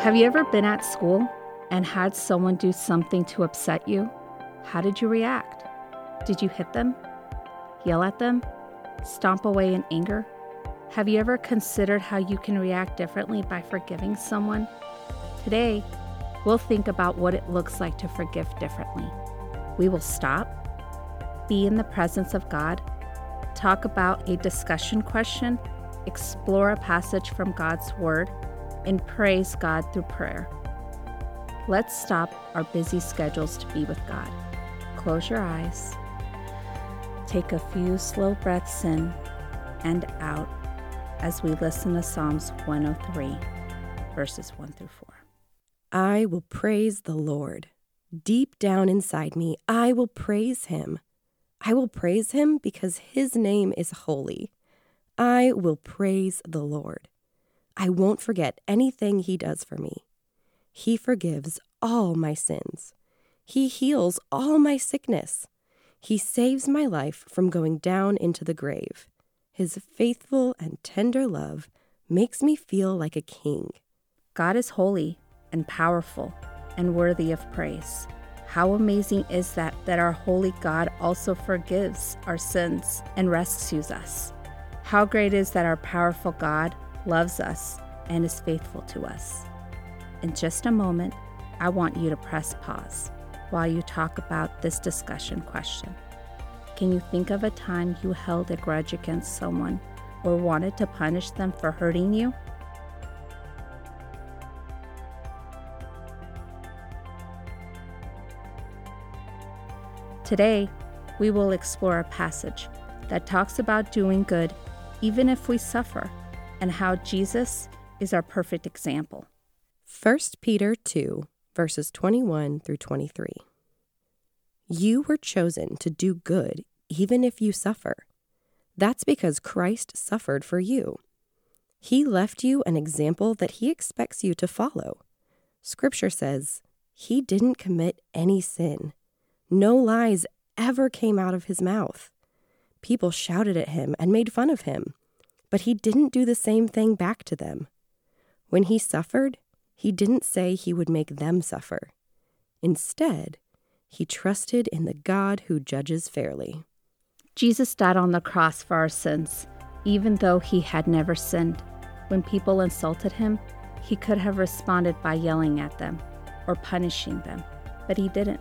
Have you ever been at school and had someone do something to upset you? How did you react? Did you hit them? Yell at them? Stomp away in anger? Have you ever considered how you can react differently by forgiving someone? Today, we'll think about what it looks like to forgive differently. We will stop, be in the presence of God, talk about a discussion question, explore a passage from God's Word, and praise God through prayer. Let's stop our busy schedules to be with God. Close your eyes. Take a few slow breaths in and out as we listen to Psalms 103, verses 1 through 4. I will praise the Lord. Deep down inside me, I will praise him. I will praise him because his name is holy. I will praise the Lord. I won't forget anything he does for me. He forgives all my sins. He heals all my sickness. He saves my life from going down into the grave. His faithful and tender love makes me feel like a king. God is holy and powerful and worthy of praise. How amazing is that that our holy God also forgives our sins and rescues us. How great is that our powerful God loves us and is faithful to us. In just a moment, I want you to press pause while you talk about this discussion question. Can you think of a time you held a grudge against someone or wanted to punish them for hurting you? Today, we will explore a passage that talks about doing good even if we suffer and how Jesus is our perfect example. 1 Peter 2, verses 21 through 23. You were chosen to do good even if you suffer. That's because Christ suffered for you. He left you an example that he expects you to follow. Scripture says he didn't commit any sin. No lies ever came out of his mouth. People shouted at him and made fun of him, but he didn't do the same thing back to them. When he suffered, he didn't say he would make them suffer. Instead, he trusted in the God who judges fairly. Jesus died on the cross for our sins, even though he had never sinned. When people insulted him, he could have responded by yelling at them or punishing them, but he didn't.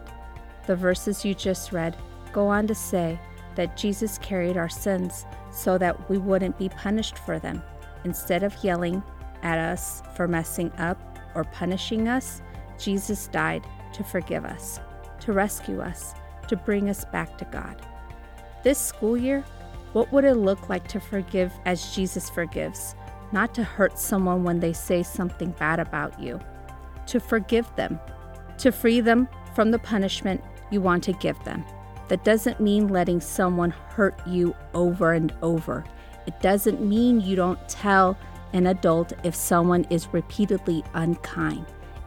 The verses you just read go on to say that Jesus carried our sins so that we wouldn't be punished for them. Instead of yelling at us for messing up or punishing us, Jesus died to forgive us, to rescue us, to bring us back to God. This school year, what would it look like to forgive as Jesus forgives? Not to hurt someone when they say something bad about you, to forgive them, to free them from the punishment you want to give them. That doesn't mean letting someone hurt you over and over. It doesn't mean you don't tell an adult if someone is repeatedly unkind.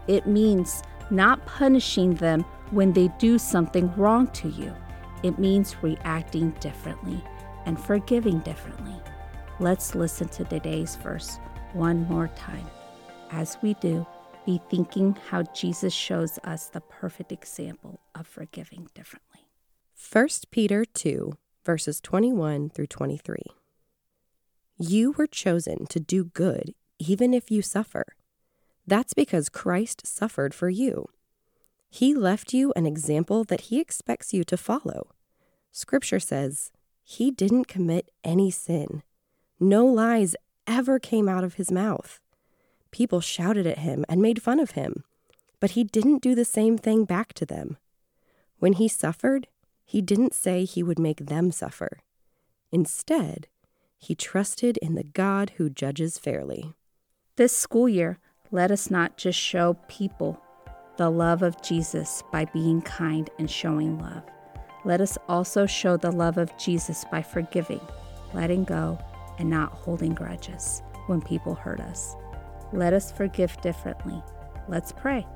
It means not punishing them when they do something wrong to you. It means reacting differently and forgiving differently. Let's listen to today's verse one more time. As we do, be thinking how Jesus shows us the perfect example of forgiving differently. 1 Peter 2, verses 21 through 23. You were chosen to do good even if you suffer. That's because Christ suffered for you. He left you an example that he expects you to follow. Scripture says he didn't commit any sin. No lies ever came out of his mouth. People shouted at him and made fun of him, but he didn't do the same thing back to them. When he suffered, he didn't say he would make them suffer. Instead, he trusted in the God who judges fairly. This school year, let us not just show people the love of Jesus by being kind and showing love. Let us also show the love of Jesus by forgiving, letting go, and not holding grudges when people hurt us. Let us forgive differently. Let's pray.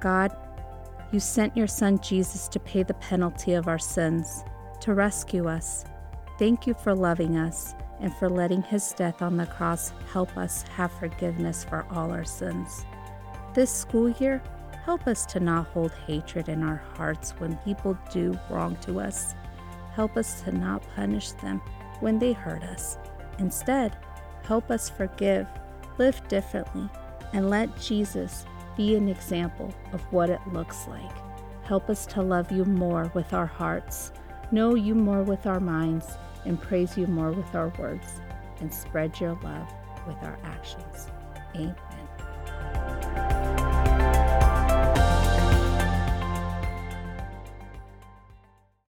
God, you sent your Son Jesus to pay the penalty of our sins, to rescue us. Thank you for loving us and for letting his death on the cross help us have forgiveness for all our sins. This school year, help us to not hold hatred in our hearts when people do wrong to us. Help us to not punish them when they hurt us. Instead, help us forgive, live differently, and let Jesus be an example of what it looks like. Help us to love you more with our hearts, know you more with our minds, and praise you more with our words, and spread your love with our actions. Amen.